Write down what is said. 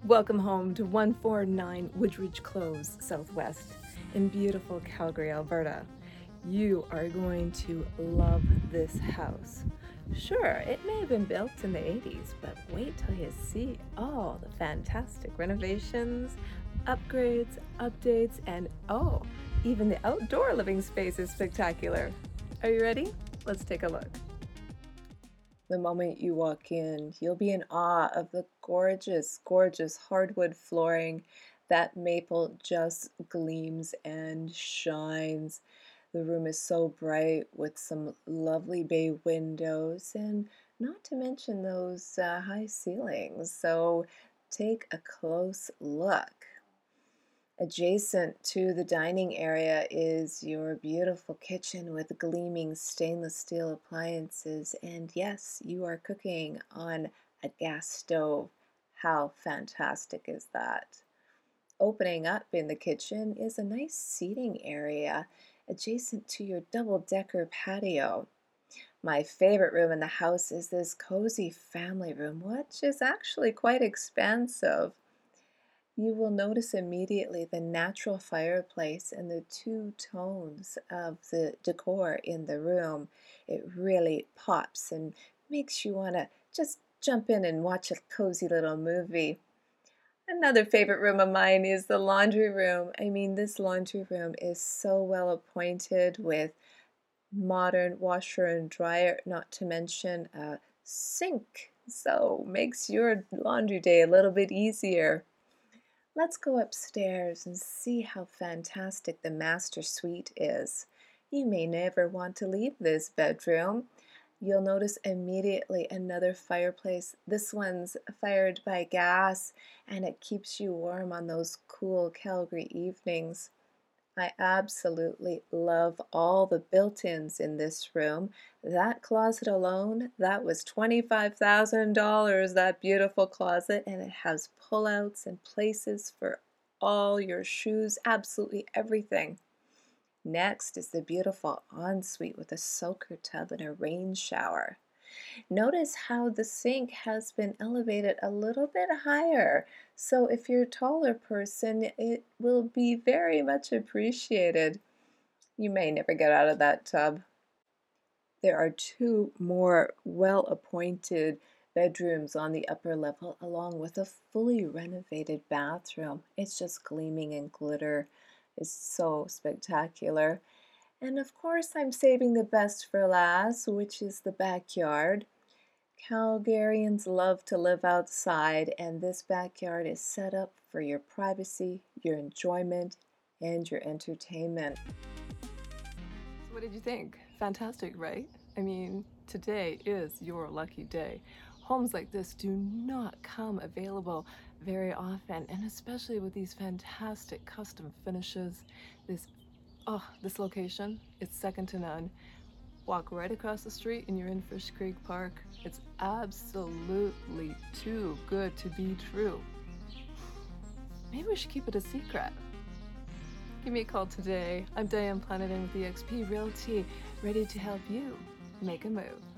Welcome home to 149 Woodridge Close, Southwest, in beautiful Calgary, Alberta. You are going to love this house. Sure, it may have been built in the 80s, but wait till you see all the fantastic renovations, upgrades, updates, and oh, even the outdoor living space is spectacular. Are you ready? Let's take a look. The moment you walk in, you'll be in awe of the gorgeous, gorgeous hardwood flooring. That maple just gleams and shines. The room is so bright with some lovely bay windows, and not to mention those uh, high ceilings. So take a close look. Adjacent to the dining area is your beautiful kitchen with gleaming stainless steel appliances. And yes, you are cooking on a gas stove. How fantastic is that? Opening up in the kitchen is a nice seating area adjacent to your double decker patio. My favorite room in the house is this cozy family room, which is actually quite expansive you will notice immediately the natural fireplace and the two tones of the decor in the room. It really pops and makes you want to just jump in and watch a cozy little movie. Another favorite room of mine is the laundry room. I mean, this laundry room is so well appointed with modern washer and dryer, not to mention a sink. So makes your laundry day a little bit easier. Let's go upstairs and see how fantastic the master suite is. You may never want to leave this bedroom. You'll notice immediately another fireplace. This one's fired by gas and it keeps you warm on those cool Calgary evenings. I absolutely love all the built-ins in this room. That closet alone, that was $25,000, that beautiful closet, and it has pullouts and places for all your shoes, absolutely everything. Next is the beautiful ensuite with a soaker tub and a rain shower. Notice how the sink has been elevated a little bit higher. So if you're a taller person, it will be very much appreciated. You may never get out of that tub. There are two more well-appointed bedrooms on the upper level along with a fully renovated bathroom. It's just gleaming in glitter. It's so spectacular. And of course, I'm saving the best for last, which is the backyard. Calgarians love to live outside, and this backyard is set up for your privacy, your enjoyment, and your entertainment. So, what did you think? Fantastic, right? I mean, today is your lucky day. Homes like this do not come available very often, and especially with these fantastic custom finishes, this Oh, this location, it's second to none. Walk right across the street and you're in Fish Creek Park. It's absolutely too good to be true. Maybe we should keep it a secret. Give me a call today. I'm Diane Planetin with eXp Realty, ready to help you make a move.